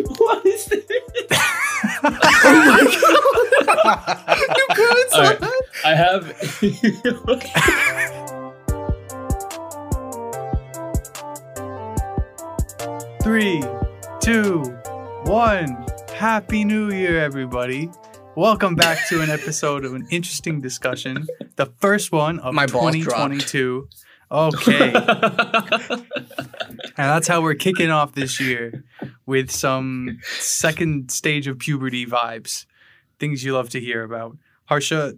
what is this? oh my god! you could All right. that? I have. Three, two, one. Happy New Year, everybody. Welcome back to an episode of an interesting discussion. The first one of My balls dropped. 2022. Okay. and that's how we're kicking off this year with some second stage of puberty vibes. Things you love to hear about. Harsha,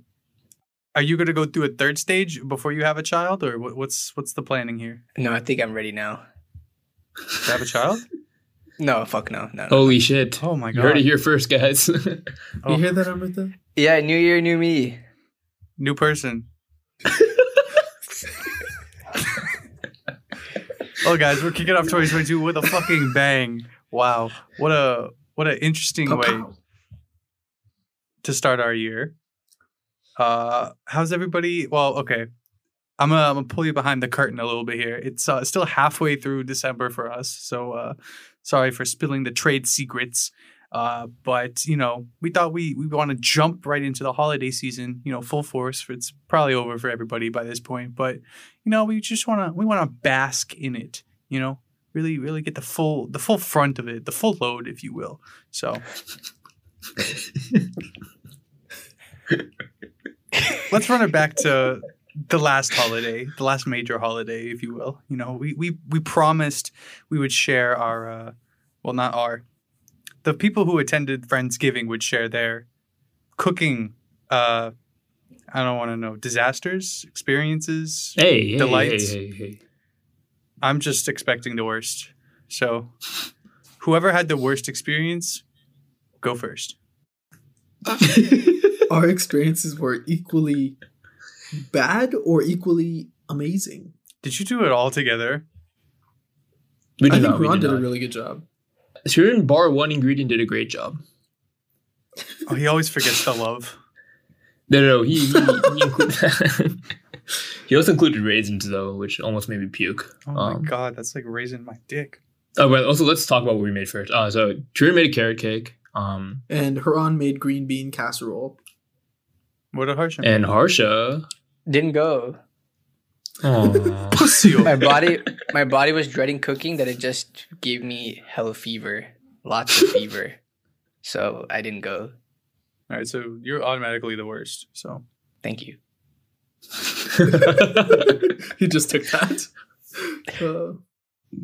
are you going to go through a third stage before you have a child or what's what's the planning here? No, I think I'm ready now. To have a child? No, fuck no, no. no. Holy shit! Oh my god! You heard it here first, guys. Oh. You hear that, Amrita? Yeah, new year, new me. New person. oh, guys, we're kicking off 2022 with a fucking bang! Wow, what a what an interesting Pow, way pow. to start our year. Uh, how's everybody? Well, okay, I'm gonna, I'm gonna pull you behind the curtain a little bit here. It's uh, still halfway through December for us, so uh, sorry for spilling the trade secrets. Uh, but you know, we thought we we want to jump right into the holiday season. You know, full force. It's probably over for everybody by this point, but you know, we just want to we want to bask in it. You know, really really get the full the full front of it, the full load, if you will. So let's run it back to the last holiday, the last major holiday, if you will. You know, we we we promised we would share our uh well not our the people who attended Friendsgiving would share their cooking uh I don't want to know disasters, experiences. hey, hey, Delights. hey, hey, hey. I'm just expecting the worst. So whoever had the worst experience, go first. Our experiences were equally bad or equally amazing. Did you do it all together? We I did think not. We Ron did, did a not. really good job. Sharon bar one ingredient did a great job. Oh, he always forgets the love. No, no, no he he, he, included, he also included raisins though, which almost made me puke. Oh my Um, god, that's like raising my dick. Oh, but also let's talk about what we made first. Uh, so Sharon made a carrot cake. Um, And Haran made green bean casserole. What a harsh. and Harsha. Didn't go. Pussy. My body, my body was dreading cooking. That it just gave me hell fever, lots of fever. So I didn't go. All right, so you're automatically the worst. So Thank you. he just took that. Uh,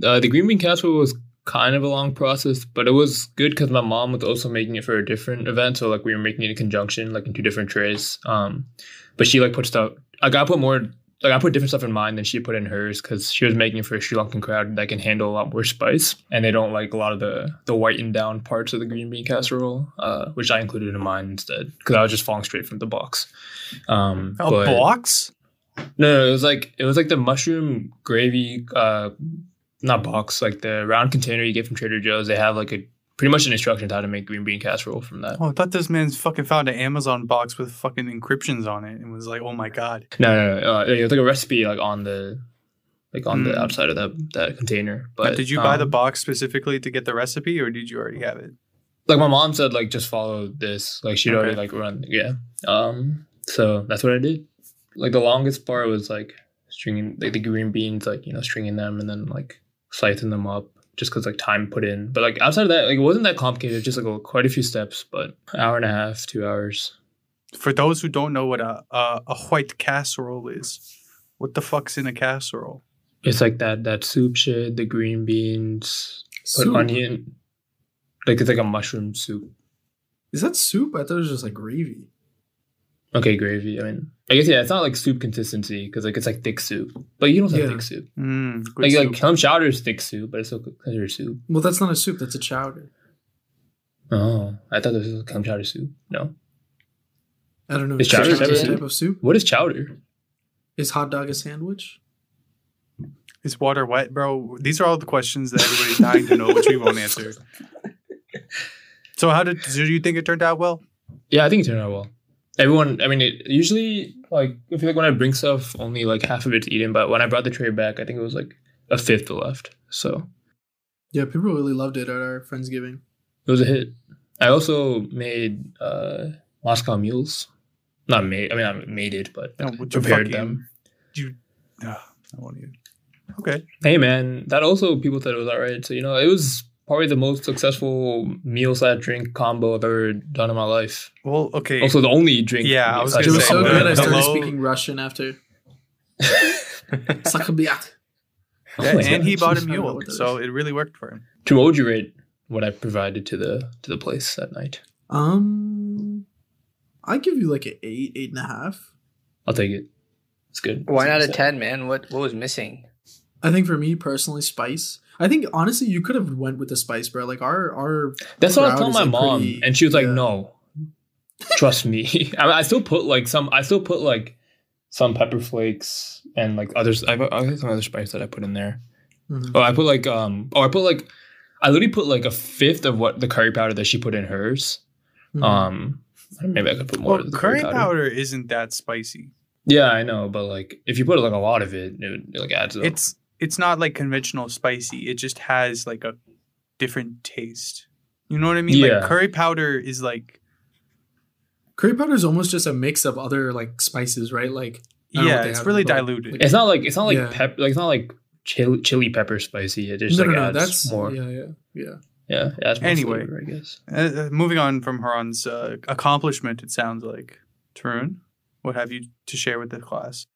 Uh, the green bean casserole was kind of a long process, but it was good because my mom was also making it for a different event. So like we were making it in conjunction, like in two different trays. Um, but she like put stuff. Like I got put more. Like I put different stuff in mine than she put in hers because she was making it for a Sri Lankan crowd that can handle a lot more spice, and they don't like a lot of the the whitened down parts of the green bean casserole, uh, which I included in mine instead because I was just falling straight from the box. Um, a but- box. no, no, it was like it was like the mushroom gravy, uh, not box, like the round container you get from Trader Joe's. They have like a pretty much an instruction how to make green bean casserole from that. Oh, I thought this man's fucking found an Amazon box with fucking encryptions on it and was like, "Oh my god." No, no, no uh, it was like a recipe like on the like on the Mm. outside of that that container. But But did you buy the um, box specifically to get the recipe, or did you already have it? like my mom said like just follow this like she'd already like run yeah um so that's what i did like the longest part was like stringing like the green beans like you know stringing them and then like slicing them up just because like time put in but like outside of that like it wasn't that complicated just like a, quite a few steps but hour and a half two hours For those who don't know what a a, a white casserole is, what the fuck's in a casserole? it's like that that soup shit the green beans put onion like it's like a mushroom soup Is that soup? I thought it was just like gravy. Okay gravy i mean i guess yeah it's not like soup consistency because like it's like thick soup but you don't have Yeah. thick soup Mm, like soup. like clam chowder is thick soup, but it's still considered soup. Well, that's not a soup. That's a chowder. Oh, I thought this was clam chowder soup. No, I don't know. Is Is chowder chowder a type of soup? what is chowder? Is hot dog a sandwich? Is water wet, bro? These are all the questions that everybody's dying to know, which we won't answer. So, how did? Do you think it turned out well? Yeah, I think it turned out well. Everyone, I mean, it usually like I feel like when I bring stuff, only like half of it's eaten. But when I brought the tray back, I think it was like a fifth left. So Yeah, people really loved it at our Friendsgiving. It was a hit. I also made uh, Moscow mules. Not made. I mean, I made it, but No, prepared fucking- them. You, Ugh, I won't. Okay. Hey, man, that also people thought it was alright. So you know, it was probably the most successful meal slash drink combo I've ever done in my life. Well, okay. Also, the only drink. Yeah, I was slash It gonna was say, so combo good. I've I started low- speaking Russian after. Sakabiat. Yeah, Oh my and he bought a mule, so it really worked for him. To what would you rate what I provided to the to the place that night? Um, I give you like an eight, eight and a half. I'll take it. It's good. One out of It's- ten, man. What what was missing? I think for me personally, spice. I think honestly, you could have went with the spice, bro. Like our our That's what I was crowd telling my like, mom, pretty- and she was like, yeah. "No, trust me." I, mean, I still put like some. I still put like some pepper flakes and like others. I have I have some other spice that I put in there. Mhm. Oh, I put like um. Oh, I put like. I literally put like a fifth of what the curry powder that she put in hers. Mhm. Um, maybe I could put more. Well, of curry powder isn't that spicy. Yeah, I know, but like if you put like a lot of it, it, would, it like adds up. It's it's not like conventional spicy. It just has like a different taste. You know what I mean? Yeah. Like curry powder is like curry powder is almost just a mix of other like spices, right? Like I don't know yeah, it's have, really but- diluted. It's not like it's not like Yeah. pep. Like it's not like chili, chili pepper spicy. It just no, like no, no. adds That's more. Yeah, yeah, yeah. Yeah, it adds more Anyway. flavor, I guess. Uh, uh, moving on from Haran's uh, accomplishment, it sounds like. Tarun, what have you to share with the class?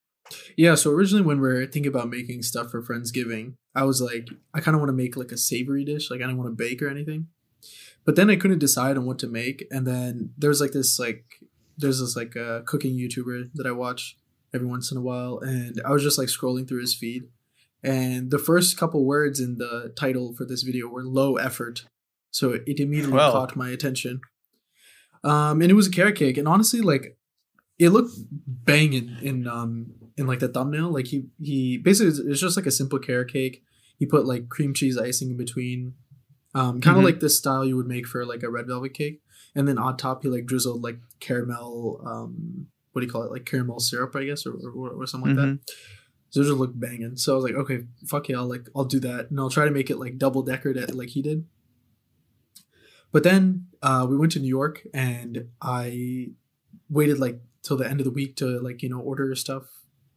Yeah, so originally when we are thinking about making stuff for Friendsgiving, I was like, I kind of want to make like a savory dish. Like I don't want to bake or anything. But then I couldn't decide on what to make. And then there's like this like there's this like uh, cooking YouTuber that I watch every once in a while, and I was just like scrolling through his feed, and the first couple words in the title for this video were low effort, so it immediately Well. caught my attention. Um, and it was a carrot cake, and honestly, like it looked banging in um in like the thumbnail. Like he he basically it's- just like a simple carrot cake. He put like cream cheese icing in between, um, kind of Mhm. like this style you would make for like a red velvet cake. And then on top he like drizzled like caramel, um, what do you call it? Like caramel syrup, I guess, or or, or something like that. So it just looked banging. So I was like, okay, fuck yeah, I'll like I'll do that, and I'll try to make it like double decored at like he did. But then uh, we went to New York, and I waited like till the end of the week to like you know order stuff.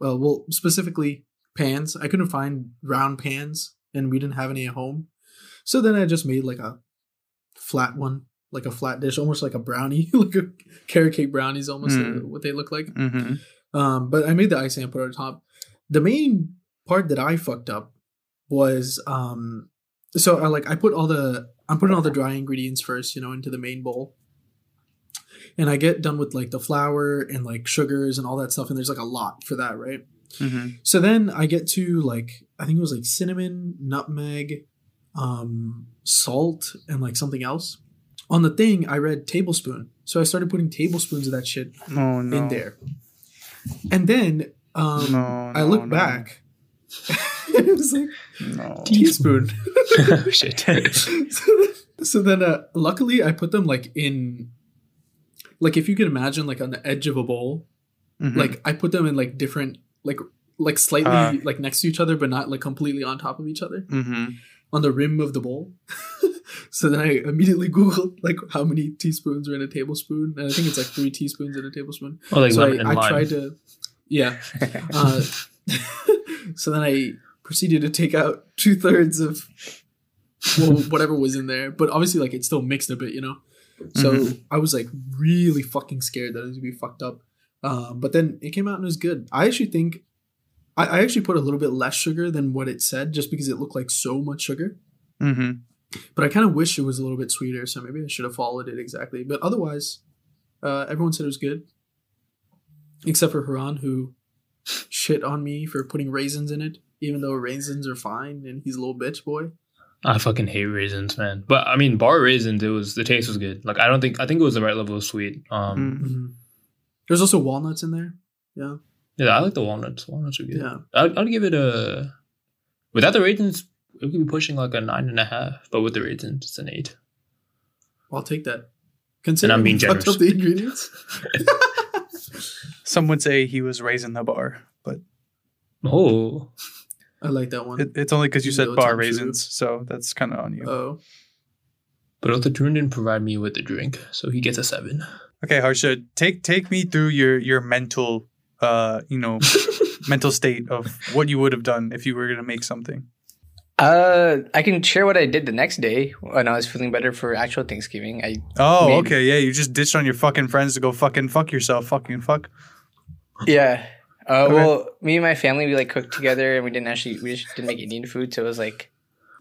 Well, well, specifically pans. I couldn't find round pans, and we didn't have any at home. So then I just made like a flat one, like a flat dish, almost like a brownie, like a carrot cake brownies, almost Mm. uh, what they look like. Mm-hmm. Um, but I made the icing and put it on top. The main part that I fucked up was um, so I like I put all the I'm putting all the dry ingredients first, you know, into the main bowl, and I get done with like the flour and like sugars and all that stuff, and there's like a lot for that, right? Mm-hmm. So then I get to like I think it was like cinnamon, nutmeg, um, salt, and like something else. On the thing, I read tablespoon, so I started putting tablespoons of that shit Oh no. in there. And then um, No, I no, look no. back. it was like No. teaspoon. Shit. so then, so then uh, luckily I put them like in like if you could imagine like on the edge of a bowl. Mhm. Like I put them in like different like like slightly Ah. like next to each other but not like completely on top of each other Mhm. on the rim of the bowl. so then I immediately googled like how many teaspoons are in a tablespoon and I think it's like 3 teaspoons in a tablespoon. Or like so lemon I, and I tried to yeah uh, so then I proceeded to take out two thirds of well, whatever was in there, but obviously, like it still mixed a bit, you know. So Mhm. I was like really fucking scared that it was gonna be fucked up. Um, but then it came out and it was good. I actually think I, I actually put a little bit less sugar than what it said, just because it looked like so much sugar. Mhm. But I kind of wish it was a little bit sweeter, so maybe I should have followed it exactly. But otherwise, uh, everyone said it was good, except for Haran, who shit on me for putting raisins in it, even though raisins are fine, and he's a little bitch boy. I fucking hate raisins, man. But I mean, bar raisins, it was the taste was good. Like I don't think I think it was the right level of sweet. Um, Mm. Mm-hmm. There's also walnuts in there. Yeah, yeah, I like the walnuts. Walnuts are good. yeah. I'd, I'd give it a without the raisins, it could be pushing like a nine and a half. But with the raisins, it's an eight. I'll take that. Considering I'm being generous. up the ingredients. Some would say he was raising the bar, but Oh, I like that one. it, it's only because you Even said though it's bar untrue. raisins, so that's kind of on you. oh, But Otaturn didn't provide me with a drink, so he gets a seven. Okay, Harsha, take take me through your your mental uh you know mental state of what you would have done if you were gonna make something. Uh, I can share what I did the next day when I was feeling better for actual Thanksgiving. I Oh, Maybe. okay, yeah, you just ditched on your fucking friends to go fucking fuck yourself, fucking fuck. yeah. Uh, Okay. well, me and my family we like cooked together, and we didn't actually we just didn't make Indian food, so it was like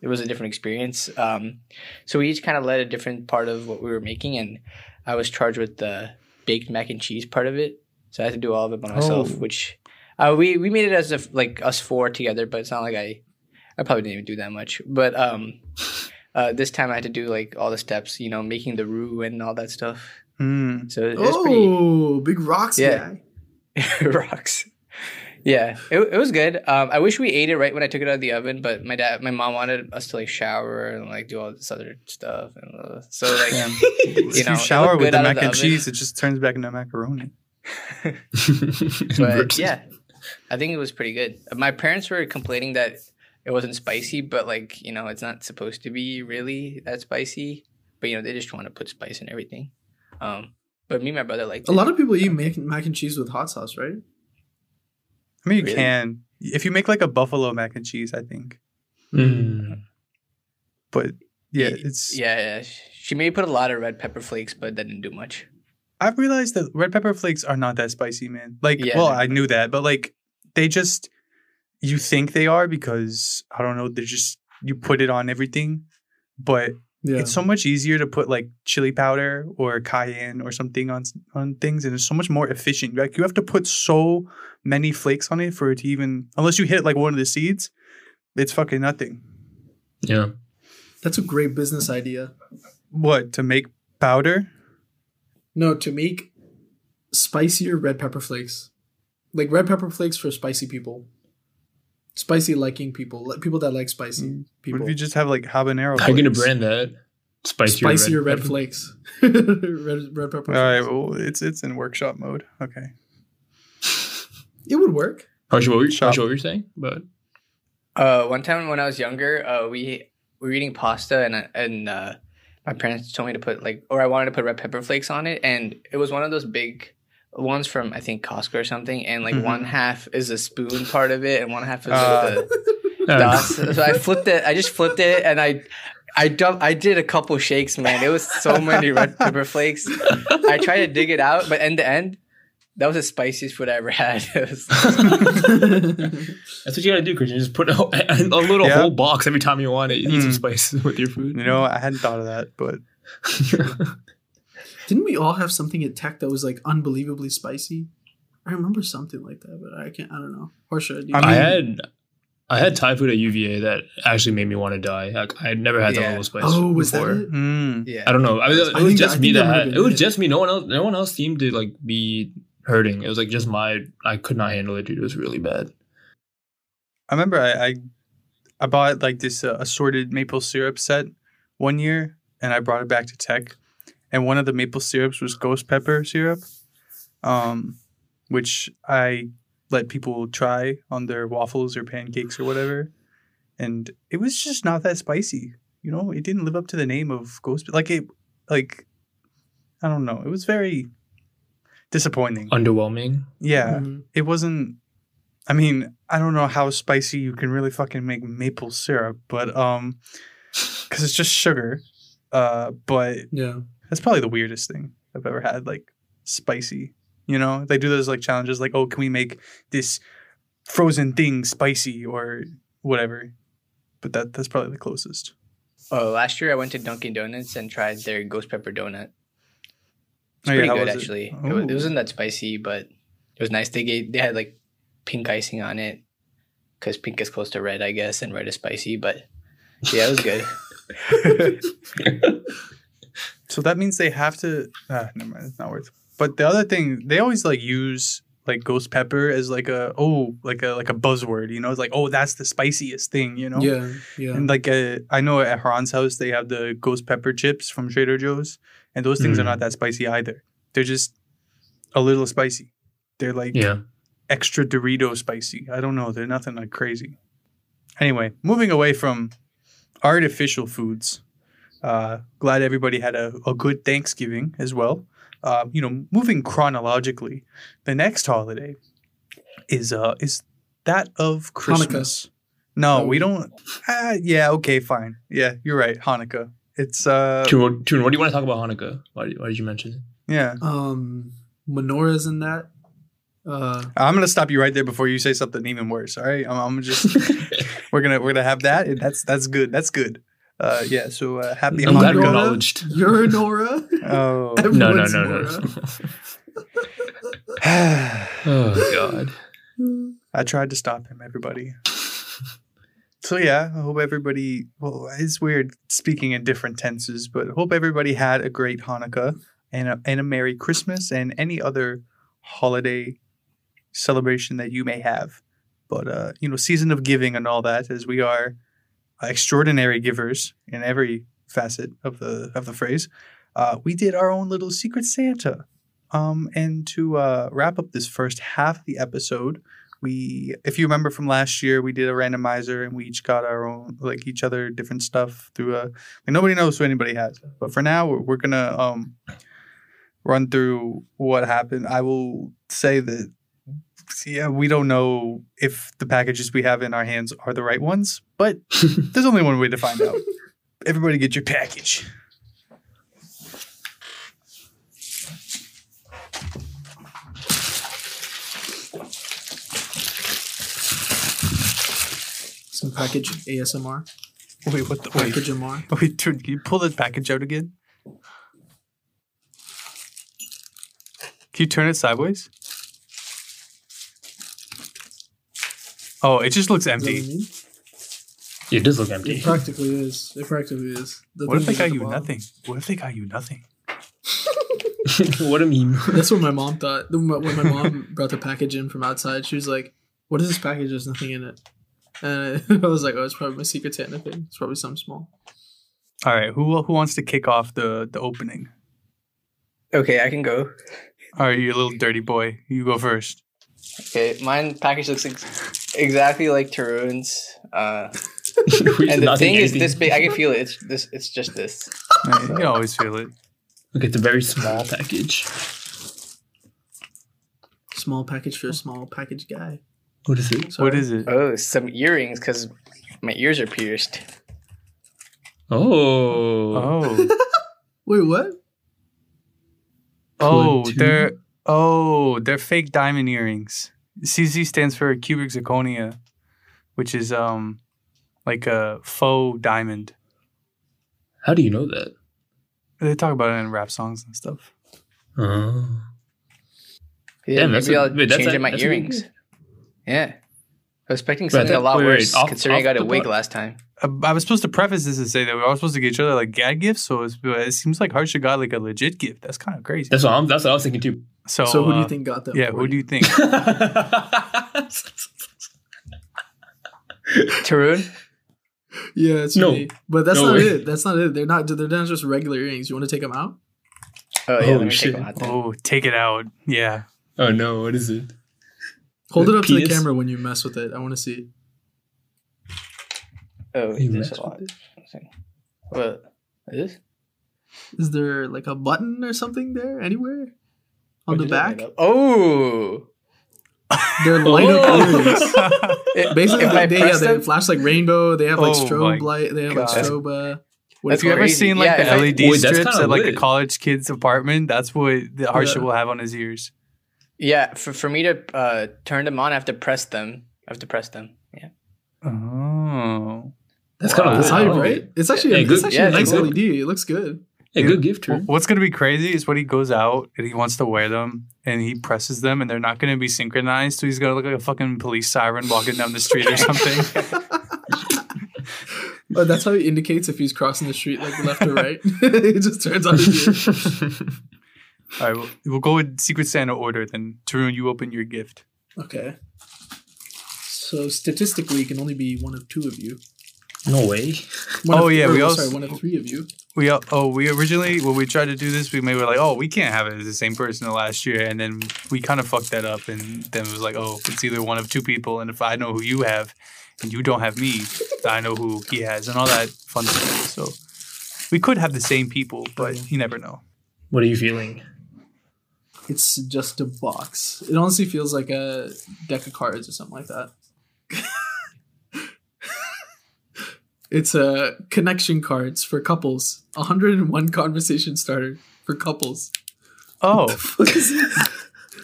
it was a different experience. Um, so we each kind of led a different part of what we were making, and I was charged with the baked mac and cheese part of it. So I had to do all of it by myself, Oh. which uh, we we made it as if like us four together, but it's not like I I probably didn't even do that much. But um, uh, this time I had to do like all the steps, you know, making the roux and all that stuff. Mm. So it was pretty Oh, big rocks Yeah. guy. rocks. Yeah, it, it was good. Um, I wish we ate it right when I took it out of the oven, but my dad, my mom wanted us to like shower and like do all this other stuff, and uh, so like Damn. you if know, you shower with the mac the and oven. cheese, it just turns back into macaroni. but yeah, I think it was pretty good. My parents were complaining that it wasn't spicy, but like you know, it's not supposed to be really that spicy. But you know, they just want to put spice in everything. Um, but me and my brother like A lot of people eat mac, mac and cheese with hot sauce, right? I mean, you Really? can if you make like a buffalo mac and cheese, I think. Mm. But yeah, it's yeah, yeah. She may put a lot of red pepper flakes, but that didn't do much. I've realized that red pepper flakes are not that spicy, man. Like, Yeah, well, I knew that, but like, they just you think they are because I don't know. They're just you put it on everything, but Yeah. it's so much easier to put like chili powder or cayenne or something on on things, and it's so much more efficient. Like, you have to put so many flakes on it for it to even unless you hit like one of the seeds, it's fucking nothing. Yeah. That's a great business idea. What to make powder? No, to make spicier red pepper flakes. Like red pepper flakes for spicy people. Spicy liking people. Like people that like spicy Mm. What people. if you just have like habanero? How are you gonna brand that? Spicier, spicier red, pepper. flakes. red, red pepper All right, flakes. well, it's it's in workshop mode. Okay. It would work. Harsha, what were you, Shop. What were you saying? But Uh, one time when I was younger, uh, we we were eating pasta and and uh, my parents told me to put like, or I wanted to put red pepper flakes on it, and it was one of those big ones from I think Costco or something, and like Mhm. one half is a spoon part of it, and one half is Uh, the dots. so I flipped it. I just flipped it, and I. I dumped, I did a couple shakes, man. It was so many red pepper flakes. I tried to dig it out, but end to end, that was the spiciest food I ever had. That's what you gotta do, Christian. Just put a, a little Yeah. whole box every time you want to eat some Mm. spice with your food. You know, I hadn't thought of that, but Didn't we all have something at tech that was like unbelievably spicy? I remember something like that, but I can't. I don't know. Harsha, do you I I mean- had I had Thai food at UVA that actually made me want to die. Like I had never had that Yeah. level of spice. oh, was before. that it? mm, yeah. I don't know. I mean, it I was think- just I me that that had. It was it. just me. No one else. No one else seemed to like be hurting. It was like just my. I could not handle it, dude. It was really bad. I remember I, I I bought like this uh, assorted maple syrup set one year, and I brought it back to tech, and one of the maple syrups was ghost pepper syrup, um, which I let people try on their waffles or pancakes or whatever, and it was just not that spicy. You know, it didn't live up to the name of ghost. Like it, like I don't know. It was very disappointing. Underwhelming. Yeah Mhm. it wasn't i mean i don't know how spicy you can really fucking make maple syrup but um because it's just sugar uh but Yeah. That's probably the weirdest thing i've ever had like spicy you know they do those like challenges like oh can we make this frozen thing spicy or whatever but that that's probably the closest Oh, last year I went to Dunkin' Donuts and tried their ghost pepper donut. It's Oh, yeah, pretty how good it? actually. It, was, it wasn't that spicy, but it was nice. They gave they had like pink icing on it because pink is close to red, I guess, and red is spicy. But yeah, it was good. So that means they have to. Ah, never mind. It's not worth. But the other thing, they always like use like ghost pepper as like a oh like a like a buzzword. You know, it's like oh that's the spiciest thing. You know. Yeah. Yeah. And like uh, I know at Haran's house they have the ghost pepper chips from Trader Joe's, and those things are Mm. not that spicy either. They're just a little spicy. They're like Yeah. extra Dorito spicy. I don't know. They're nothing like crazy. Anyway, moving away from artificial foods, Uh, glad everybody had a, a good Thanksgiving as well. Uh, you know, moving chronologically, the next holiday is uh is that of Christmas. No, Oh. we don't. Uh, yeah, okay, fine. Yeah, you're right. Hanukkah. It's uh Tune, Tune, what do you want to talk about Hanukkah? Why, why did you mention it? yeah. Um, menorahs in that. Uh, I'm gonna stop you right there before you say something even worse. All right, I'm, I'm just we're gonna we're gonna have that. That's that's good. That's good. Uh, yeah. So uh, happy I'm glad we're Hanukkah. acknowledged. you're a Nora. Oh, No, no, Everyone's no, no. Oh God. I tried to stop him. Everybody. So yeah, I hope everybody. Well, it's weird speaking in different tenses, but hope everybody had a great Hanukkah and a, and a Merry Christmas and any other holiday celebration that you may have. But uh, you know, season of giving and all that, as we are extraordinary givers in every facet of the of the phrase. Uh, we did our own little secret Santa. Um, and to uh, wrap up this first half of the episode, we if you remember from last year we did a randomizer and we each got our own like each other different stuff through a like nobody knows who anybody has but for now we're, we're gonna um run through what happened i will say that yeah we don't know if the packages we have in our hands are the right ones but there's only one way to find out. Everybody get your package. Some package ASMR. wait what the wait, Package MR. wait dude, can you pull the package out again? Can you turn it sideways Oh, it just looks Is that what empty. you mean? It does look empty. It practically is. It practically is. The What if they got the you bottom. nothing? What if they got you nothing? what a meme. That's what my mom thought. When my when my mom brought the package in from outside, she was like, "What is this package? There's nothing in it." And I was like, "Oh, it's probably my secret Santa thing. It's probably something small." All right, who who wants to kick off the the opening? Okay, I can go. All right, you little dirty boy. You go first. Okay, mine package looks ex- exactly like Tarun's. Uh, and the thing think is this big. I can feel it. It's this. It's just this. Yeah, you can always feel it. Look, it's a very small package. Small package for a small package guy. What is it? What is it? Oh, some earrings because my ears are pierced. Oh. Oh, Wait, what? oh, Platoon? they're oh, they're fake diamond earrings. CZ stands for cubic zirconia, which is um like a faux diamond. How do you know that? They talk about it in rap songs and stuff. Oh. Yeah, Damn, that's maybe a- I'll wait, change a- in my that's a earrings. Yeah, I was expecting something that- a lot wait, wait, worse off- considering I got a wig last time. Uh, I was supposed to preface this and say that we were all supposed to get each other like gag gifts, so it's, it seems like Harsha got like a legit gift. That's kind of crazy. That's what I'm. That's what I was thinking too. So, So, who do you uh, think got them? Yeah, for who do you think? Tarun, Yeah, it's No. me. But that's No not way. it. That's not it. They're not. They're not just regular earrings. You want to take them out? oh yeah, Holy let me shit. take them out. Oh, take it out. Yeah. oh no! What is it? Hold it up to the camera when you mess with it. I want to see. Oh, You there's messed a lot. with What? This? Is there like a button or something there anywhere on the back? Oh, They're light up Oh. It- Basically, if they, yeah, they flash like rainbow. They have like Oh strobe light. They have like strobe. Uh, what Have you you ever seen like Yeah, the if I- LED Wait, strips at like a college kid's apartment? That's what the Harsha Yeah. will have on his ears. yeah, for, for me to uh, turn them on, I have to press them. I have to press them. Yeah. Oh. That's kind Wow. of That's lit. hype, right? It's actually Yeah, a, good- it's actually yeah, a nice. LED. It looks good. A good gift, W- Drew. What's gonna be crazy is when he goes out and he wants to wear them and he presses them and they're not gonna be synchronized, so he's gonna look like a fucking police siren walking down the street or something. But that's how he indicates if he's crossing the street like left or right. it just turns on his ear. All right, we'll, we'll go with Secret Santa order. Then Tarun, you open your gift. Okay. So statistically, it can only be one of two of you. no way. One Oh, of, yeah, or, we sorry, also- one of three of you. We uh, oh we originally when we tried to do this we made were like oh we can't have it as the same person the last year and then we kind of fucked that up and then it was like oh it's either one of two people and if I know who you have and you don't have me I know who he has and all that fun stuff so We could have the same people, but you never know. What are you feeling? It's just a box. It honestly feels like a deck of cards or something like that. it's a connection cards for couples. 101 conversation starter for couples. Oh, What is it?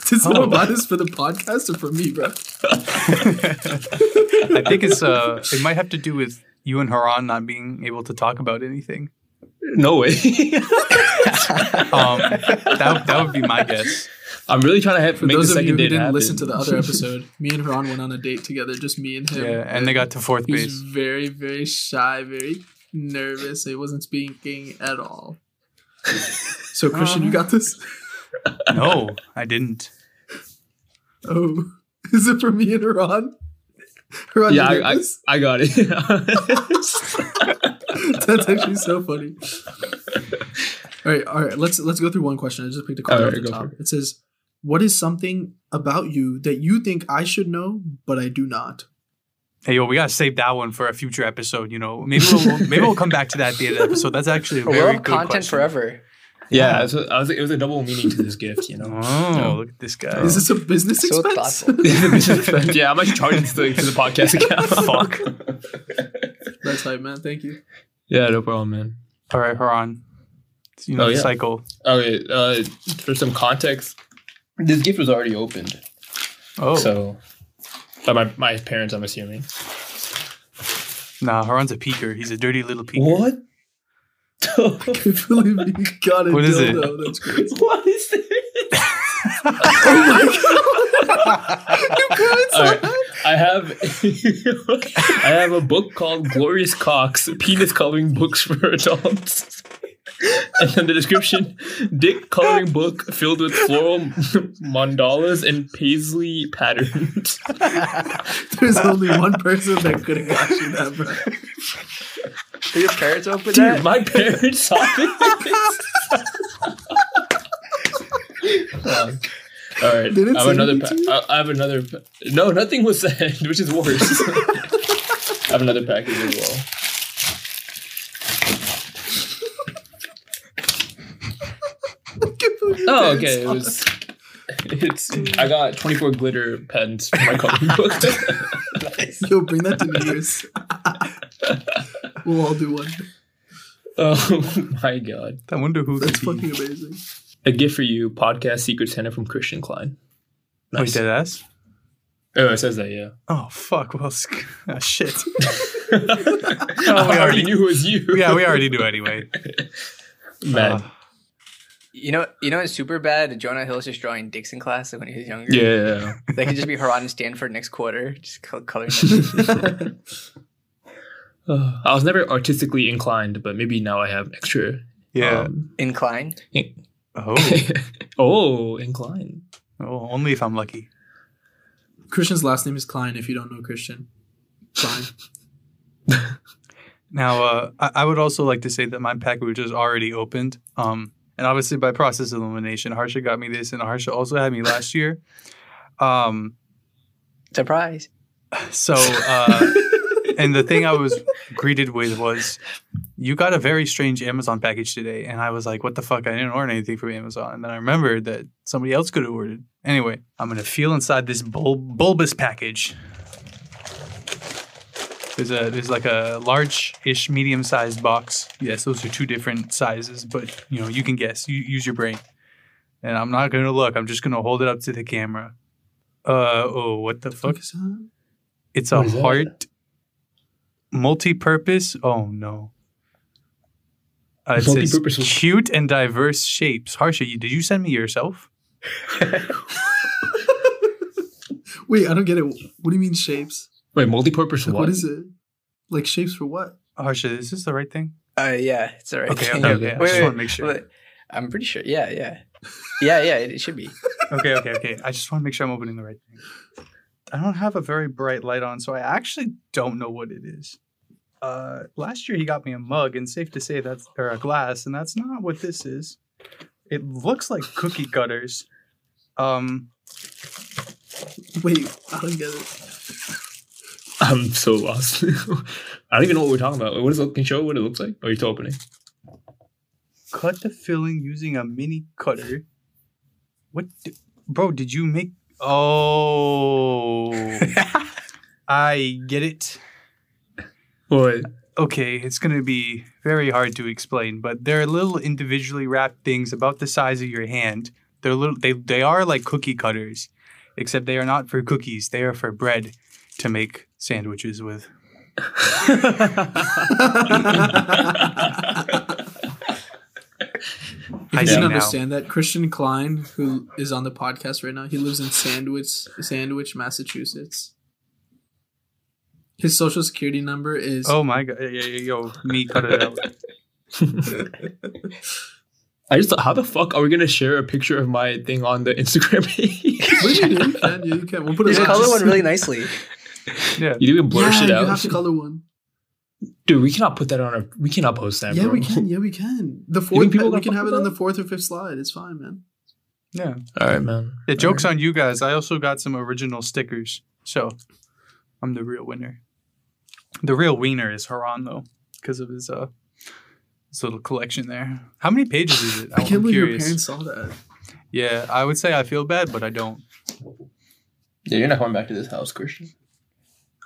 Does Oh. someone buy this for the podcast or for me, bro? I think it's uh, it might have to do with you and Haran not being able to talk about anything. No way. Um, that that would be my guess. I'm really trying to have, For make the those of you who didn't happen. listen to the other episode, me and Haran went on a date together, just me and him. Yeah, and they got to fourth He's base. very, very shy, very nervous. He wasn't speaking at all. So Christian, you got this? No, I didn't. Oh, is it for me and Haran? Haran, yeah, I, I. I got it. That's actually so funny. All right, all right. Let's let's go through one question. I just picked a card All off the top. for It says, "What is something about you that you think I should know, but I do not?" Hey, yo, we gotta save that one for a future episode. You know, maybe we'll maybe we'll come back to that at the end of the episode. That's actually a We're very on good content question. forever. yeah, so I was, it was a double meaning to this gift, you know. Oh, look at this guy. Is this a business So expense? yeah, I'm actually charging to the, to the podcast account. Fuck. That's hype, man. Thank you. Yeah, no problem, man. All right, Haran. You know Oh, the yeah. cycle. Okay, uh, for some context, this gift was already opened. Oh, So, by my, my parents, I'm assuming. nah, Haran's a peeker. He's a dirty little peeker. What? I can't believe you got a What is it? dildo. That's crazy. what is this? Oh parents All are- right. I have I have a book called Glorious Cocks, penis coloring books for adults. And then the description, dick coloring book filled with floral mandalas and paisley patterns. There's only one person that could have got you that, bro. Did your parents open Dude, that? my parents saw this. Um, all right, didn't I have say another. anything to you? Pa- I I have another. Pa- no, nothing was said, which is worse. I have another package as well. I can't believe your Oh, parents okay. It was. It's. I got twenty four glitter pens for my coloring book. that. Yo, bring that to New Year's. we'll all do one. oh my god! I wonder who That's could be. fucking amazing. A gift for you, podcast Secret Santa from Christian Klein. Wait, Nice. dead ass? Oh, it says that. Yeah. Oh, fuck. Well, sc- ah, shit. We already knew it was you. yeah, we already knew anyway. Man. Uh, You know, you know, it's super bad. Jonah Hill is just drawing dicks in class like when he was younger. yeah. they could just be Haran and Stanford next quarter, just col- coloring. Uh, I was never artistically inclined, but maybe now I have extra. yeah. um, Incline. oh. oh, inclined. oh, only if I'm lucky. Christian's last name is Klein. If you don't know Christian, Klein. Now, uh, I, I would also like to say that my package is already opened. Um, and obviously, by process elimination, Harsha got me this, and Harsha also had me last year. Um, Surprise. so, uh, and the thing I was greeted with was, you got a very strange Amazon package today. And I was like, what the fuck? I didn't order anything from Amazon. And then I remembered that somebody else could have ordered. Anyway, I'm going to feel inside this bul- bulbous package. There's a there's like a large-ish, medium-sized box. Yes, those are two different sizes, but you know you can guess. You use your brain. And I'm not gonna look. I'm just gonna hold it up to the camera. Uh oh, what the fuck? Is that? It's a What is that? heart multi-purpose. Oh no. Uh, it says cute and diverse shapes. Harsha, you, did you send me yourself? Wait, I don't get it. What do you mean shapes? Wait, multi-purpose Like, what? what is it? Like shapes for what? Harsha, is this the right thing? Uh, yeah, it's all right. Okay, thing. okay, okay. I Wait, just want to make sure. Wait, I'm pretty sure. Yeah, yeah, yeah, yeah. It, it should be. okay, okay, okay. I just want to make sure I'm opening the right thing. I don't have a very bright light on, so I actually don't know what it is. Uh, last year he got me a mug, and safe to say that's or a glass, and that's not what this is. It looks like cookie cutters. Um, Wait, I don't get it. I'm so lost. I don't even know what we're talking about. What is it? Can you show what it looks like? Or are you still opening? cut the filling using a mini cutter. What, d- bro? Did you make? Oh, I get it. What? Okay, it's gonna be very hard to explain, but they're little individually wrapped things about the size of your hand. They're little. They they are like cookie cutters, except they are not for cookies. They are for bread to make sandwiches with. I I didn't now. understand that. Christian Klein, who is on the podcast right now, he lives in Sandwich, Sandwich, Massachusetts. His social security number is Oh my god! Yeah, yeah, yeah, yo, me cut it out. I just thought, how the fuck are we gonna share a picture of my thing on the Instagram page? What do you do? You can, yeah, you can. We'll put You it just color Just- one really nicely. Yeah, you even blur yeah, shit you have to color one. Dude, we cannot put that on our. We cannot post that. Yeah, bro. we can. Yeah, we can. The fourth, people we can have it on the fourth or fifth slide. It's fine, man. yeah. All right, man. Yeah, jokes on you guys. I also got some original stickers, so I'm the real winner. The real wiener is Haran though, because of his uh his little collection there. How many pages is it? I can't I'm believe your curious. parents saw that. Yeah, I would say I feel bad, but I don't. Yeah, you're not coming back to this house, Christian.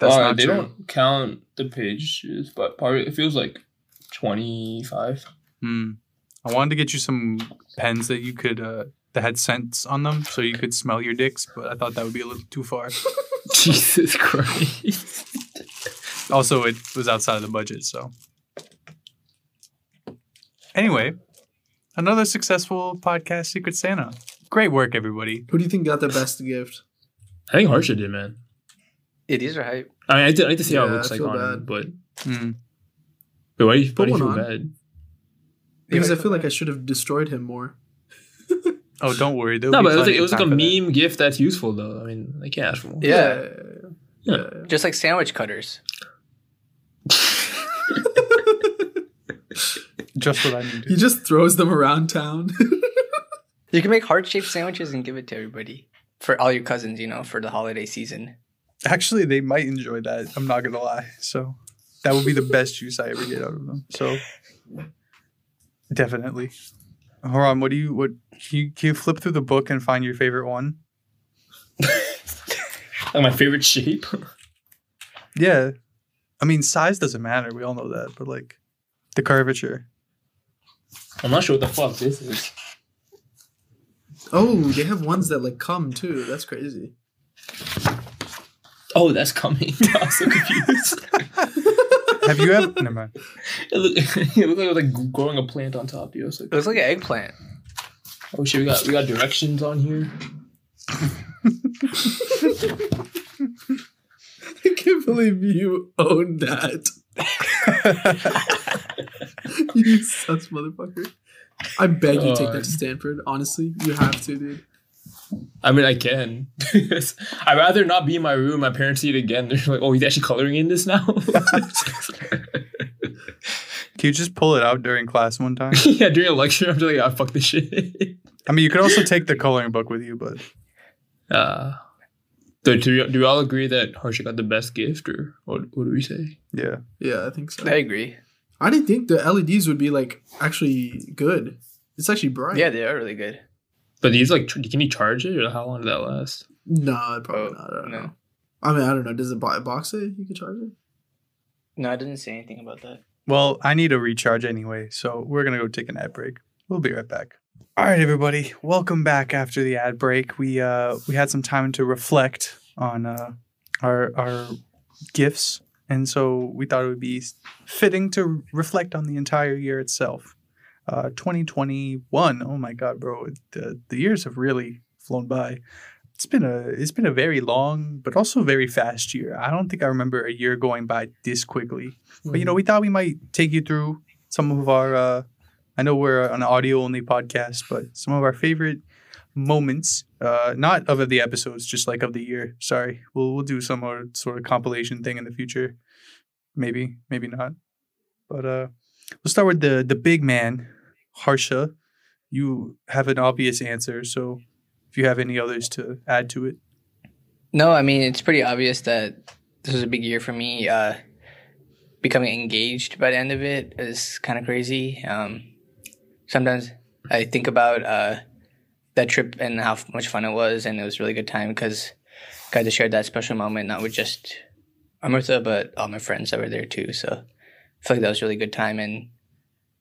That's Uh, not they true. don't count the pages, but probably it feels like twenty five. Hmm. I wanted to get you some pens that you could uh that had scents on them, so you could smell your dicks, but I thought that would be a little too far. Jesus Christ. Also, it was outside of the budget, so. Anyway, another successful podcast, Secret Santa. Great work, everybody. Who do you think got the best gift? I think Harsha did, man. Yeah, these are hype. I mean, I did, I need to see how it Yeah, looks I like feel on bad. him, but Hmm. but why do you, why Put do you one feel on. bad? Because I feel like I should have destroyed him more. Oh, don't worry. No, be but it was, like, it was like a time that. meme gift that's useful, though. I mean, like, yeah, ask for more. Yeah. Yeah. Just like sandwich cutters. Just what I needed. He just throws them around town. You can make heart shaped sandwiches and give it to everybody. For all your cousins, you know, for the holiday season. Actually, they might enjoy that. I'm not gonna lie. So that would be the best juice I ever get out of them. So definitely. Hold on. What do you? What can you, can you flip through the book and find your favorite one? Like my favorite shape. Yeah. I mean, size doesn't matter. We all know that. But like the curvature. I'm not sure what the fuck this is. oh, they have ones that like come too. That's crazy. Oh, that's coming. I'm so confused. Have you ever? Never mind. it, look, it looked like it was like growing a plant on top. Yo. So, It looks like an eggplant. oh shit, we got we got directions on here. I can't believe you own that. you sus motherfucker. I beg you take that to Stanford. Honestly, you have to, dude. I mean, I can. I'd rather not be in my room. My parents see it again. They're like, "Oh, he's actually coloring in this now." Can you just pull it out during class one time? yeah, during a lecture, I'm just like, "Ah, fuck this shit." I mean, you could also take the coloring book with you, but Uh, so do, we- do we all agree that Harsha got the best gift, or what, what do we say? yeah. Yeah, I think so. I agree. I didn't think the LEDs would be like actually good. It's actually bright. Yeah, they are really good. But these like, tr- can you charge it, or how long did that last? No, probably Oh, not. I don't no. know. I mean, I don't know. Does it bo- box it? You can charge it. No, I didn't say anything about that. Well, I need a recharge anyway, so we're gonna go take an ad break. We'll be right back. All right, everybody, welcome back after the ad break. We uh we had some time to reflect on uh our our gifts, and so we thought it would be fitting to reflect on the entire year itself. Uh, 2021. Oh my God, bro, the the years have really flown by. It's been a it's been a very long but also very fast year. I don't think I remember a year going by this quickly. But you know, we thought we might take you through some of our. Uh, I know we're an audio only podcast, but some of our favorite moments, uh, not of the episodes, just like of the year. Sorry, we'll we'll do some more sort of compilation thing in the future. Maybe, maybe not. But uh, we'll start with the the big man, Harsha. You have an obvious answer, so if you have any others to add to it, No, I mean it's pretty obvious that this was a big year for me. Uh, becoming engaged by the end of it is kind of crazy. Um, sometimes I think about uh, that trip and how much fun it was, and it was a really good time because got to share that special moment not with just Amrita, but all my friends that were there too. So feel like that was a really good time, and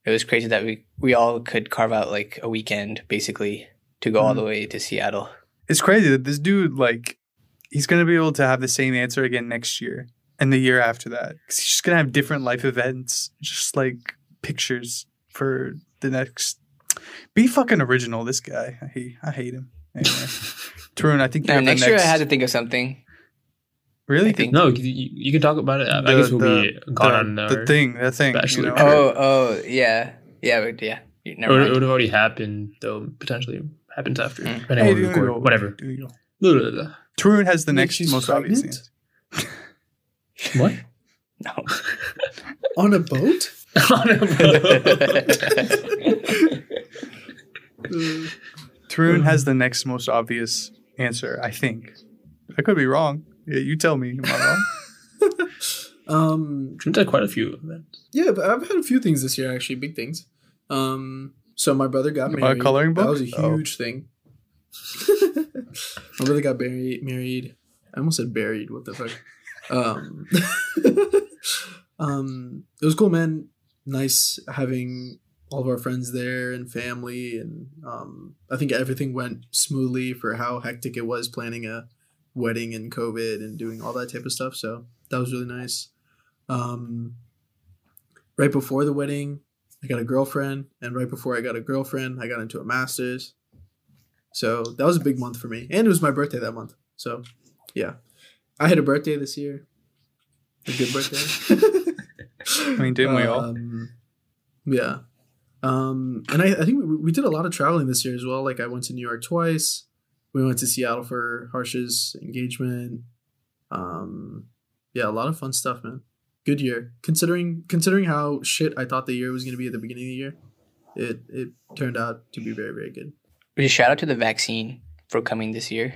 it was crazy that we we all could carve out like a weekend basically to go all the mm-hmm. way to Seattle. It's crazy that this dude, like, he's going to be able to have the same answer again next year and the year after that. 'Cause he's just going to have different life events, just like pictures for the next. Be fucking original, this guy. I hate, I hate him. Anyway. Tarun, I think have next next. year I had to think of something. Really? Think- No, you, you can talk about it. I The- guess we'll the- be gone the, on the thing, the thing. You know? Oh, oh, yeah, yeah, but yeah. It Never would, it would have already happened, though potentially happens after. Mm. Depending Hey, on do record. go- Whatever. Tarun has the Wait, next she's most obvious pregnant? answer. What? No. On a boat? On a boat. Tarun has the next most obvious answer, I think. I could be wrong. Yeah, you tell me. Am I wrong? um, Dreams had quite a few events. yeah, but I've had a few things this year, actually, big things. Um, so my brother got You bought a married. coloring That was a Oh. huge thing. my brother got married. Married. I almost said buried. What the fuck? Um, um, it was cool, man. Nice having all of our friends there and family, and um, I think everything went smoothly for how hectic it was planning a wedding and COVID and doing all that type of stuff. So that was really nice. Um, right before the wedding, I got a girlfriend, and right before I got a girlfriend, I got into a master's. So that was a big month for me, and it was my birthday that month. So, yeah, I had a birthday this year, a good birthday. I mean, didn't we all? Um, yeah, um, and I, I think we, we did a lot of traveling this year as well. Like I went to New York twice. We went to Seattle for Harsh's engagement. Um, yeah, a lot of fun stuff, man. Good year, considering considering how shit I thought the year was going to be at the beginning of the year. It it turned out to be very very good. Just shout out to the vaccine for coming this year.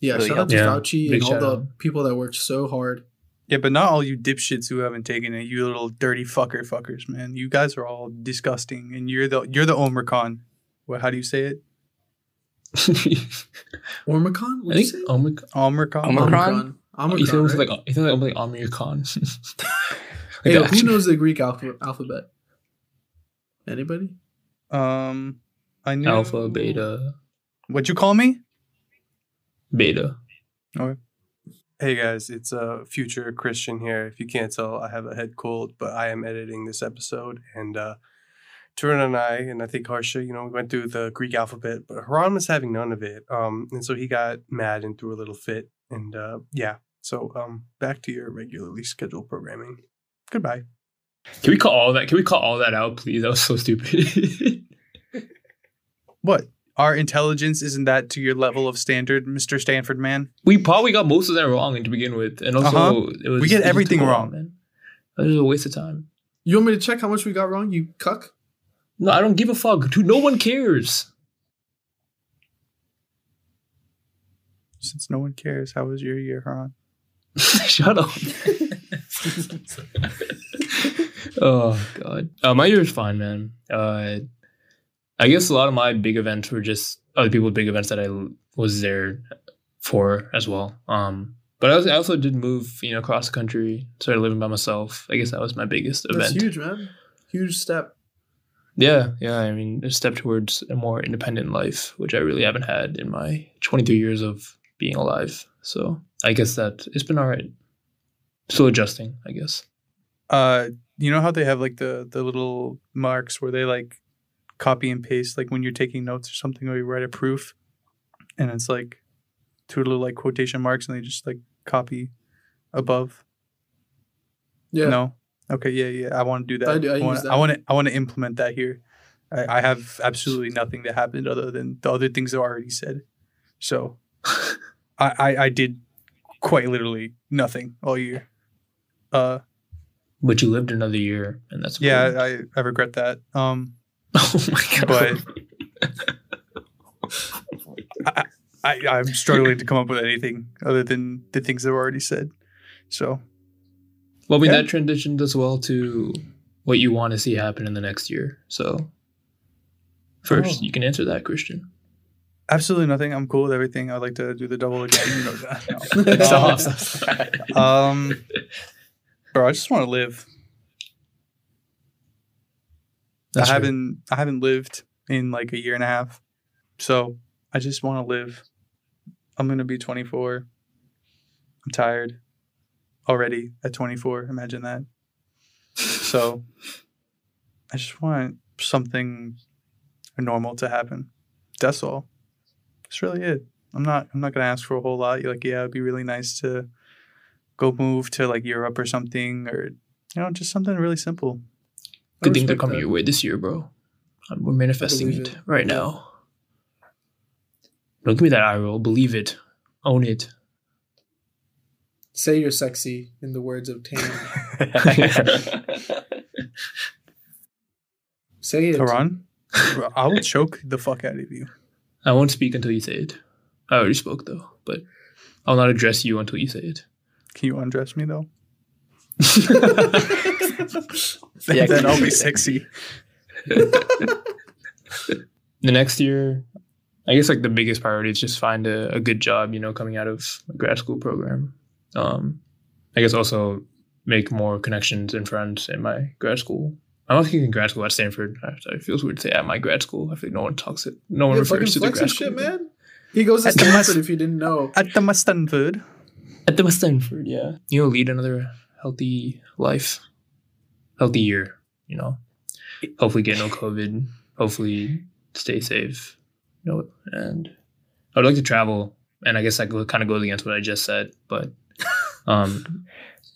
Yeah, Really shout out to Yeah, Fauci big and all the out. people that worked so hard. Yeah, but not all you dipshits who haven't taken it. You little dirty fucker fuckers, man. You guys are all disgusting, and you're the you're the Omicron. What? How do you say it? Omicron? I What'd you think say? Omicron. Omicron? Omicron. you Omicron. think it was right? like you think it was like Amir Khan. Hey, Like, who knows the Greek alpha- alphabet? Anybody? Um, I knew Alpha, beta, What'd you call me? beta. Okay. Hey guys, it's uh, future Christian here. If you can't tell, I have a head cold, but I am editing this episode. And uh, Tarun and I, and I think Harsha, you know, we went through the Greek alphabet, but Haran was having none of it. Um, and so he got mad and threw a little fit. And uh, yeah, so um, back to your regularly scheduled programming. Goodbye. Can we cut all that? Can we cut all that out, please? That was so stupid. What? Our intelligence isn't that to your level of standard, Mister Stanford man? we probably got most of that wrong to begin with, and also Uh-huh. it was We get it just everything took wrong. man. That was a waste of time. You want me to check how much we got wrong? You cuck. No, I don't give a fuck. Dude, no one cares. Since no one cares, how was your year, Haran? Shut up. oh god. Uh, my year was fine, man. Uh, I guess a lot of my big events were just other people's big events that I was there for as well. Um, but I, was, I also did move, you know, across the country, started living by myself. I guess that was my biggest That's event. huge, man. Huge step. Yeah, yeah. I mean, a step towards a more independent life, which I really haven't had in my 23 years of being alive. So I guess that it's been all right. Still adjusting, I guess. Uh, you know how they have like the the little marks where they like copy and paste, like when you're taking notes or something, or you write a proof, and it's like two little like quotation marks, and they just like copy above. Yeah. No. Okay. Yeah. Yeah. I want to do that. I do- I want. that. I want to. I want to implement that here. I, I have absolutely nothing that happened other than the other things that I already said. So, I, I I did quite literally nothing all year. Uh. But you lived another year, and that's Yeah. I, I regret that. Um, oh my god. But- I, I'm struggling to come up with anything other than the things that I've already said. So well, I mean, Yeah. that transitioned as well to what you want to see happen in the next year. So First, Oh. you can answer that, Christian. Absolutely nothing. I'm cool with everything. I'd like to do the double again. You know that. No. Stop, Um, stop, stop. um, bro, I just want to live. That's I haven't I haven't lived in like a year and a half. So I just want to live. I'm gonna be 24. I'm tired already at 24. Imagine that. So I just want something normal to happen. That's all. That's really it. I'm not I'm not gonna ask for a whole lot. You're like, yeah, it'd be really nice to go move to like Europe or something or you know, just something really simple. Good things are respect coming that. your way this year, bro. We're manifesting it, it. right now. Don't give me that eye roll. Believe it. Own it. Say you're sexy in the words of Tane. Say it. Karan, I will choke the fuck out of you. I won't speak until you say it. I already spoke though, but I'll not address you until you say it. Can you undress me though? Yeah, then I'll be sexy. the next year, I guess like the biggest priority is just find a, a good job, you know, coming out of a grad school program. Um, I guess also make more connections and friends in my grad school. I'm not thinking grad school at Stanford. I- It feels weird to say at my grad school. I feel like no one talks it. No one Yeah, fucking refers to the grad school. shit, man. He goes to At the Stanford must- if you didn't know. At the Stanford. At the Stanford, yeah. You know, lead another healthy life, healthy year. You know, hopefully get no COVID. Hopefully stay safe. You know, and I would like to travel. And I guess that kind of goes against what I just said, but um,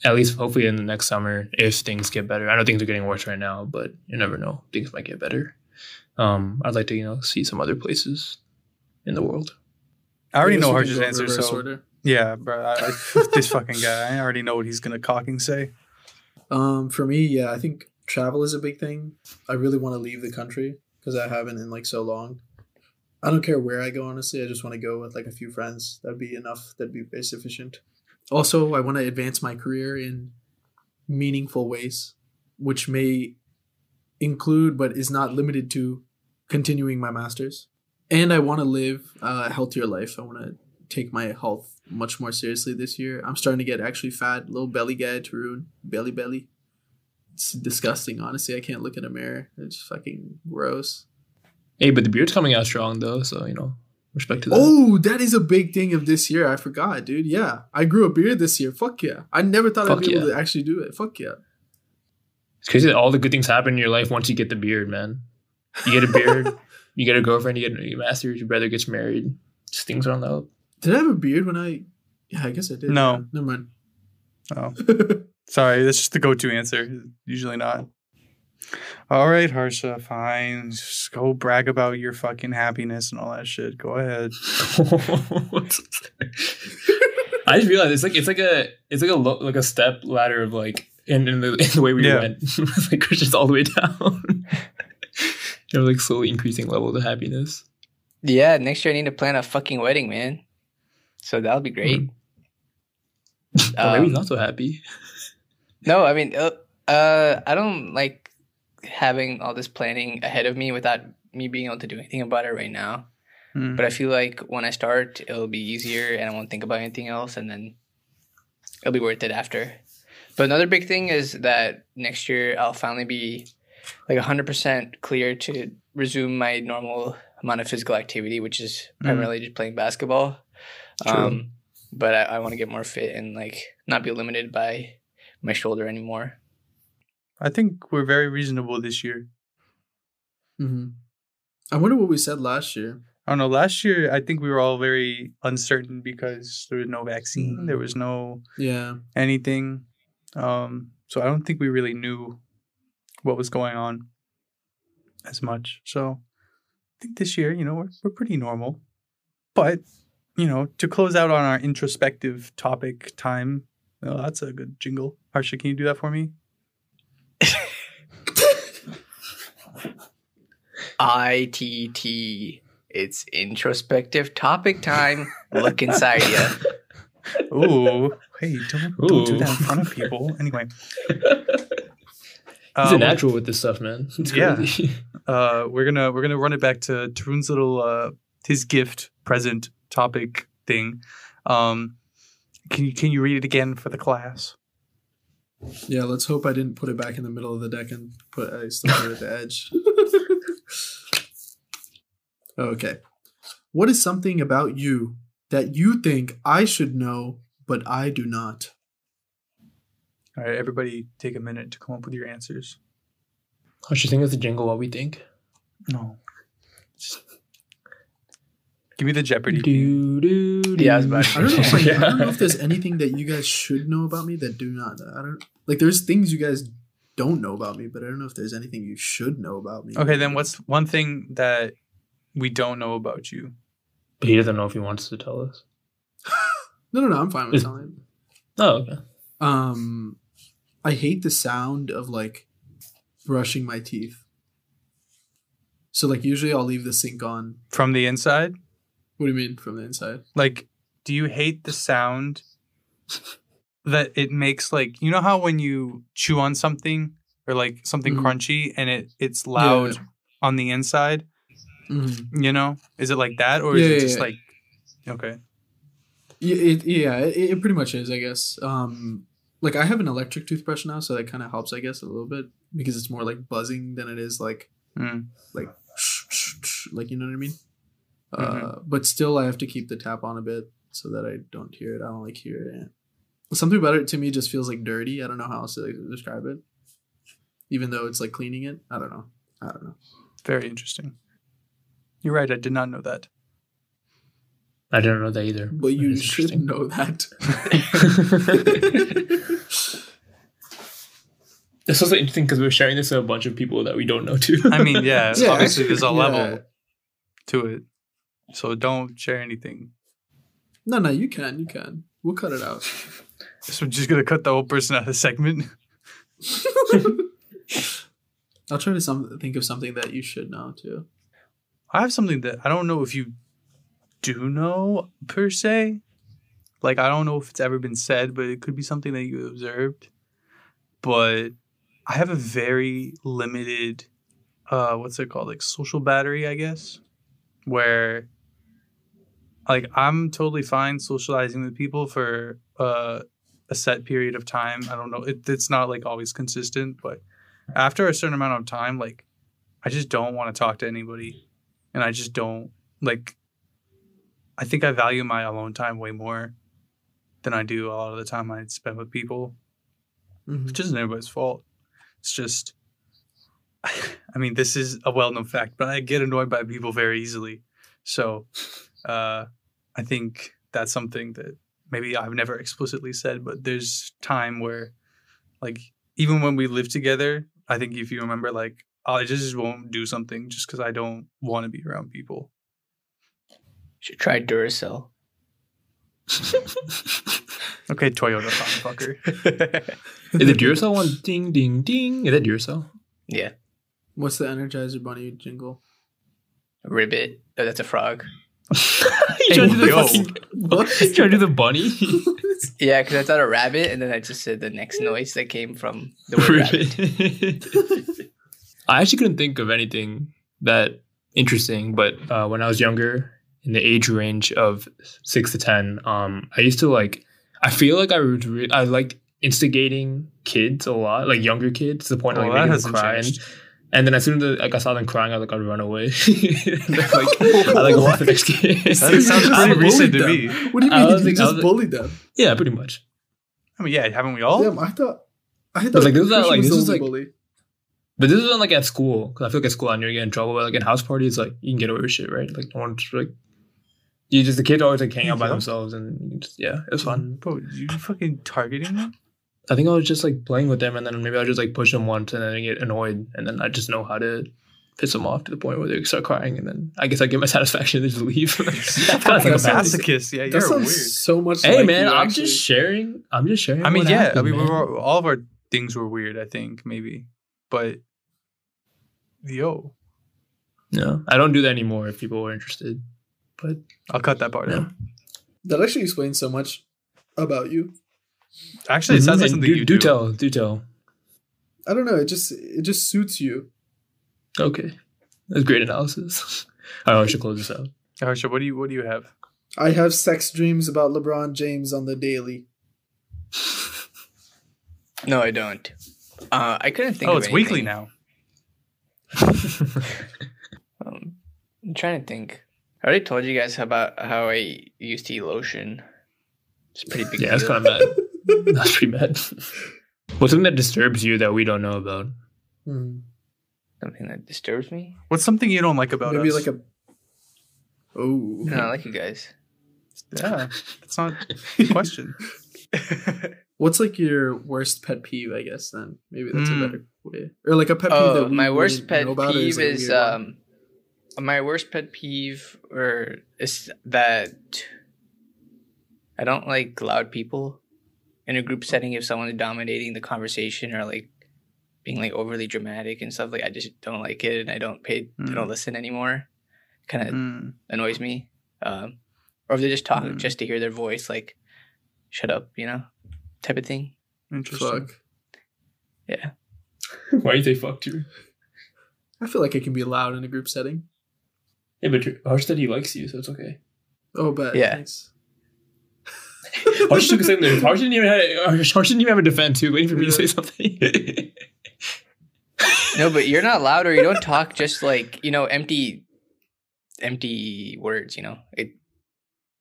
at least hopefully in the next summer, if things get better. I know things are getting worse right now, but you never know. Things might get better. Um, I'd like to you know see some other places in the world. I already know we can Harsh's answer, so order. yeah, bro. I, I, this fucking guy, I already know what he's gonna cocking say. Um, for me, yeah, I think travel is a big thing. I really want to leave the country because I haven't in like so long. I don't care where I go, honestly. I just want to go with like a few friends. That'd be enough. That'd be sufficient. Also, I want to advance my career in meaningful ways, which may include but is not limited to continuing my master's. And I want to live a healthier life. I want to take my health much more seriously this year. I'm starting to get actually fat, little belly guy to ruin belly belly. It's disgusting, honestly. I can't look in a mirror. It's fucking gross. Hey, but the beard's coming out strong though, so you know, respect to that. Oh, that is a big thing of this year. I forgot, dude. Yeah, I grew a beard this year. Fuck yeah! I never thought I'd Fuck be able to actually do it. Fuck yeah! It's crazy that all the good things happen in your life once you get the beard, man. You get a beard, you get a girlfriend, you get a master's, your brother gets married. Just things are on the up. Did I have a beard when I? Yeah, I guess I did. No. never mind. Oh, sorry. That's just the go-to answer. Usually not. All right, Harsha. Fine. Just go brag about your fucking happiness and all that shit. Go ahead. I just realized it's like it's like a it's like a lo- like a step ladder of like in, in, the, in the way we Yeah. went. It's like just all the way down. You're like slowly increasing levels of happiness. Yeah, next year I need to plan a fucking wedding, man. So that'll be great. Or maybe Um, not so happy. No, I mean, uh, uh, I don't like having all this planning ahead of me without me being able to do anything about it right now. Hmm. But I feel like when I start, it'll be easier and I won't think about anything else, and then it'll be worth it after. But another big thing is that next year I'll finally be like 100% clear to resume my normal amount of physical activity, which is Mm. primarily just playing basketball. True. Um, but I, I want to get more fit and like not be limited by my shoulder anymore. I think we're very reasonable this year. hmm I wonder what we said last year. I don't know. Last year, I think we were all very uncertain because there was no vaccine. Mhm. There was no Yeah, anything. Um, so I don't think we really knew what was going on as much. So I think this year, you know, we're, we're pretty normal. But, you know, to close out on our introspective topic time, oh, that's a good jingle. Harsha, can you do that for me? ITT. It's introspective topic time. Look inside you. Ooh, hey, don't, don't do that in front of people. Anyway. He's Um, a natural with this stuff, man. It's yeah. uh, we're gonna we're gonna run it back to Tarun's little uh, his gift present topic thing. Um, can you can you read it again for the class? Yeah, let's hope I didn't put it back in the middle of the deck and put I still put it at the edge. okay. What is something about you that you think I should know, but I do not? All right, everybody, take a minute to come up with your answers. I should think of the jingle what we think. No. Just give me the Jeopardy. theme. Do, do, do. Yeah, I was about to I don't know. If, like, I don't know if there's anything that you guys should know about me that do not. I don't like. There's things you guys don't know about me, but I don't know if there's anything you should know about me. Okay, then what's one thing that we don't know about you? But he doesn't know if he wants to tell us. No, no, no. I'm fine with Is- telling. you. Oh, okay. Um, I hate the sound of like brushing my teeth. So like usually I'll leave the sink on. From the inside? What do you mean from the inside? Like, do you hate the sound that it makes like you know how when you chew on something or like something Mhm. crunchy and it it's loud Yeah. on the inside? Mm-hmm. You know? Is it like that or is Yeah, it yeah, just yeah. like okay. Yeah, it, yeah, it, it pretty much is, I guess. Um, like I have an electric toothbrush now, so that kind of helps, I guess, a little bit because it's more like buzzing than it is like Mm. like like you know what I mean. Uh, Mhm. but still, I have to keep the tap on a bit so that I don't hear it. I don't like hear it. Something about it to me just feels like dirty. I don't know how else to like, describe it. Even though it's like cleaning it, I don't know. I don't know. Very interesting. You're right, I did not know that. I don't know that either. But you should know that. It's also interesting because we're sharing this with a bunch of people that we don't know too. I mean, yeah, Yeah, obviously there's a level yeah. to it. So don't share anything. No, no, you can, you can. We'll cut it out. So we're just gonna cut the whole person out of the segment. I'll try to some think of something that you should know too. I have something that I don't know if you do know per se. Like I don't know if it's ever been said, but it could be something that you observed. But I have a very limited uh what's it called? Like social battery, I guess. Where like I'm totally fine socializing with people for uh a set period of time. I don't know. It, it's not like always consistent, but after a certain amount of time, like I just don't want to talk to anybody and I just don't like. I think I value my alone time way more than I do a lot of the time I spend with people, Mhm. which isn't anybody's fault. It's just, I mean, this is a well-known fact, but I get annoyed by people very easily. So, uh, I think that's something that maybe I've never explicitly said, but there's time where, like, even when we live together, I think if you remember, like, I just won't do something just because I don't want to be around people. Should try Duracell. Okay, Toyota fucker. Is the Duracell one ding ding ding? Is that Duracell? yeah, What's the Energizer Bunny jingle? ribbit. Oh, that's a frog. you trying to do the fucking What? you trying to do the bunny? Yeah, because I thought a rabbit, and then I just said the next noise that came from the word rabbit. Ribbit. I actually couldn't think of anything that interesting, but uh, when I was younger, in the age range of six to ten, um, I used to like. I feel like I was re- I liked instigating kids a lot, like younger kids, to the point of Oh, like that making them hasn't cry. Changed. and then as soon as like I saw them crying, I was like I'd run away. And then, like I like walk the next kid. That sounds You pretty just recent to bullied me. What do you mean? was You like- I just was like- bullied them? yeah, pretty much. I mean, yeah, haven't we all? Damn, I thought. I thought But, like, this is not, like, was this the is, only like- bully. But this isn't like at school because I feel like at school I knew you get in trouble. But like in house parties, like you can get away with shit, right? Like no one's like you just the kids always like hang out by themselves and just, yeah, it was fun. Bro, you fucking targeting them? I think I was just like playing with them and then maybe I'll just like push them once and then they get annoyed and then I just know how to piss them off to the point where they start crying and then I guess I get my satisfaction and just leave. It's kinda like a That sounds- masochist. Yeah, That you're sounds weird. so much. Hey like man, I'm actually. just sharing. I'm just sharing. I mean, what yeah. happened, I mean, we were, all of our things were weird. I think maybe, but yo, No, I don't do that anymore. If people are interested, but I'll cut that part Yeah. out. That actually explains so much about you. Actually, it sounds like Mhm, something do, you do do. tell, do tell. I don't know. It just it just suits you. Okay. That's great analysis. I know I should close this out. Harsha, what do you what do you have? I have sex dreams about LeBron James on the daily. No, I don't. Uh, I couldn't think. oh, of it's weekly now. Um, I'm trying to think. I already told you guys about how I used to eat lotion. It's pretty big. yeah, that's deal. kind of bad. That's pretty bad. What's something that disturbs you that we don't know about? Hmm. something that disturbs me. What's something you don't like about Maybe us? like a. Oh. No, I like you guys. yeah, that's not a question. What's like your worst pet peeve? I guess then maybe that's Hmm. a better way, or like a pet peeve oh, that we my worst wouldn't pet know about, or peeve like is weird one? um, my worst pet peeve or is that I don't like loud people in a group setting. If someone's dominating the conversation or like being like overly dramatic and stuff, like I just don't like it, and I don't pay, I Mm. don't listen anymore. Kind of Mm. annoys me. Um, or if they just talk Mm. just to hear their voice, like shut up, you know, type of thing. Interesting. Fuck. Yeah. Why you say fuck to? I feel like it can be loud in a group setting. Yeah, but Harsh said he likes you, so it's okay. Oh, but Yeah. Thanks. Harsh took a second there. Harsh didn't even have, Harsh didn't even have a defense. He was waiting for me to say something. No, but you're not loud or you don't talk just like, you know, empty empty words, you know. It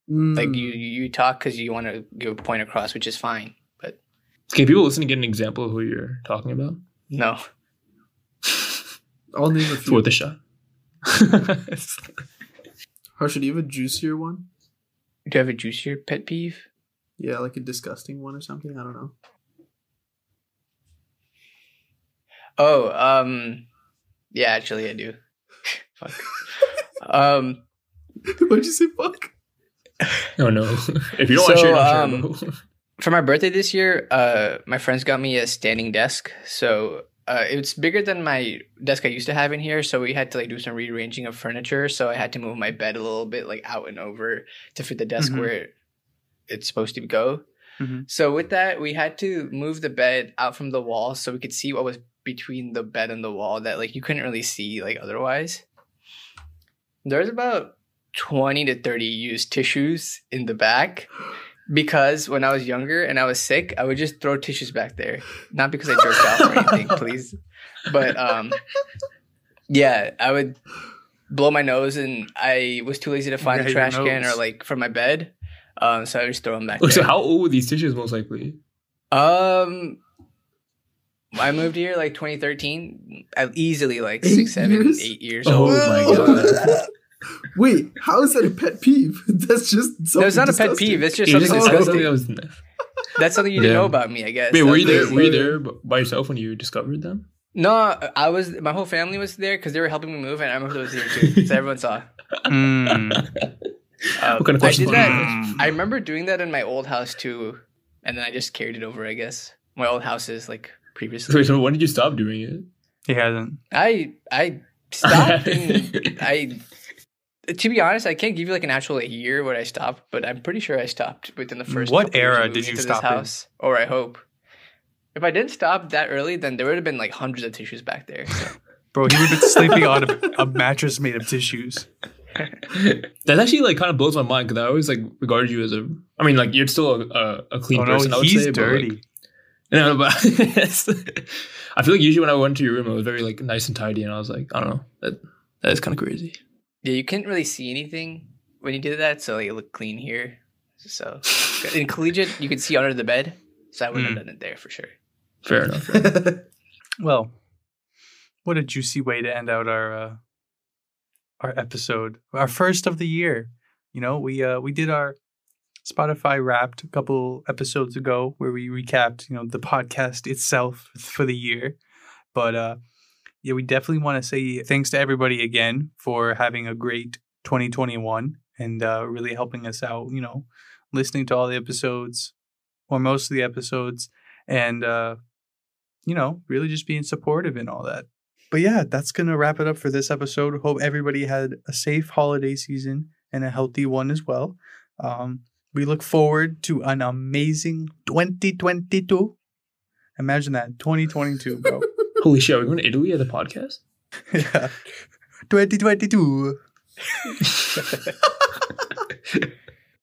like Mm. you you talk cuz you want to give a point across, which is fine. But Can people listen to get an example of who you're talking about? no. I'll name a It's few. worth a shot. Harsha, do you have a juicier one? Do you have a juicier pet peeve? Yeah, like a disgusting one or something. I don't know. Oh, um yeah, actually I do. Fuck. um Why'd you say fuck? oh no! If you don't want to So, share, don't um, share. bro. for my birthday this year, uh, my friends got me a standing desk. So uh, it's bigger than my desk I used to have in here. So we had to like do some rearranging of furniture. So I had to move my bed a little bit like out and over to fit the desk Mhm. where it's supposed to go. Mhm. So with that, we had to move the bed out from the wall so we could see what was between the bed and the wall that like you couldn't really see like otherwise. There's about 20 to 30 used tissues in the back because when I was younger and I was sick, I would just throw tissues back there. Not because I jerked off or anything, please. But um yeah, I would blow my nose and I was too lazy to find Yeah, the trash can or like from my bed. Um so I just throw them back Oh, so how old were these tissues most likely? Um, I moved here like 2013. I easily like Eight six, seven, years? eight years Oh old. my god! Wait, how is that a pet peeve? That's just something No, it's not a pet peeve. It's just You something just disgusting. disgusting. something that was. That's something you didn't Yeah. know about me, I guess. Wait, were you there? Were you there by yourself when you discovered them? No, I was. My whole family was there because they were helping me move, and I moved was here too, so everyone saw. Mm. Uh, What kind of I questions did that. Mm. I remember doing that in my old house too, and then I just carried it over. I guess my old house is like previously. Wait, so when did you stop doing it? He hasn't. I I stopped and I. To be honest, I can't give you like an actual year where I stopped, but I'm pretty sure I stopped within the first. What couple years era did you into stop This in? house, or I hope. If I didn't stop that early, then there would have been like hundreds of tissues back there. So. Bro, he would have been sleeping on a, a mattress made of tissues. That actually like kind of blows my mind because I always like regarded you as a. I mean, like you're still a, a, a clean Oh person. I no, would he's say, but, like- dirty. No, but I feel like usually when I went to your room, it was very like nice and tidy, and I was like, I don't know, that that is kind of crazy. Yeah, you couldn't really see anything when you did that, so like, it looked clean here. So in collegiate, you could see under the bed, so I wouldn't Mm. have done it there for sure. Fair enough. fair enough. Well, what a juicy way to end out our uh, our episode, our first of the year. You know, we uh, we did our Spotify Wrapped a couple episodes ago, where we recapped, you know, the podcast itself for the year. But uh, yeah, we definitely want to say thanks to everybody again for having a great 2021 and uh, really helping us out. You know, listening to all the episodes or most of the episodes, and uh, you know, really just being supportive and all that. But yeah, that's going to wrap it up for this episode. Hope everybody had a safe holiday season and a healthy one as well. Um, we look forward to an amazing 2022. Imagine that 2022, bro. Holy shit, are we going to Italy at the podcast? yeah. 2022.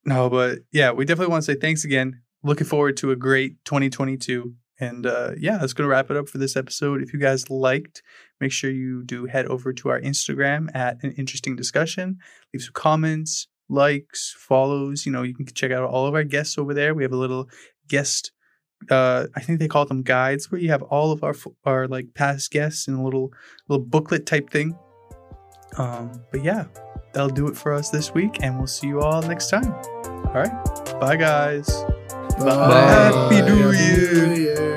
no, but yeah, we definitely want to say thanks again. Looking forward to a great 2022. And uh, yeah, that's going to wrap it up for this episode. If you guys liked, make sure you do head over to our Instagram at an interesting discussion. Leave some comments, likes, follows. You know, you can check out all of our guests over there. We have a little guest uh i think they call them guides where you have all of our our like past guests in a little little booklet type thing um but yeah that'll do it for us this week and we'll see you all next time all right bye guys Bye. Happy New Happy New Year.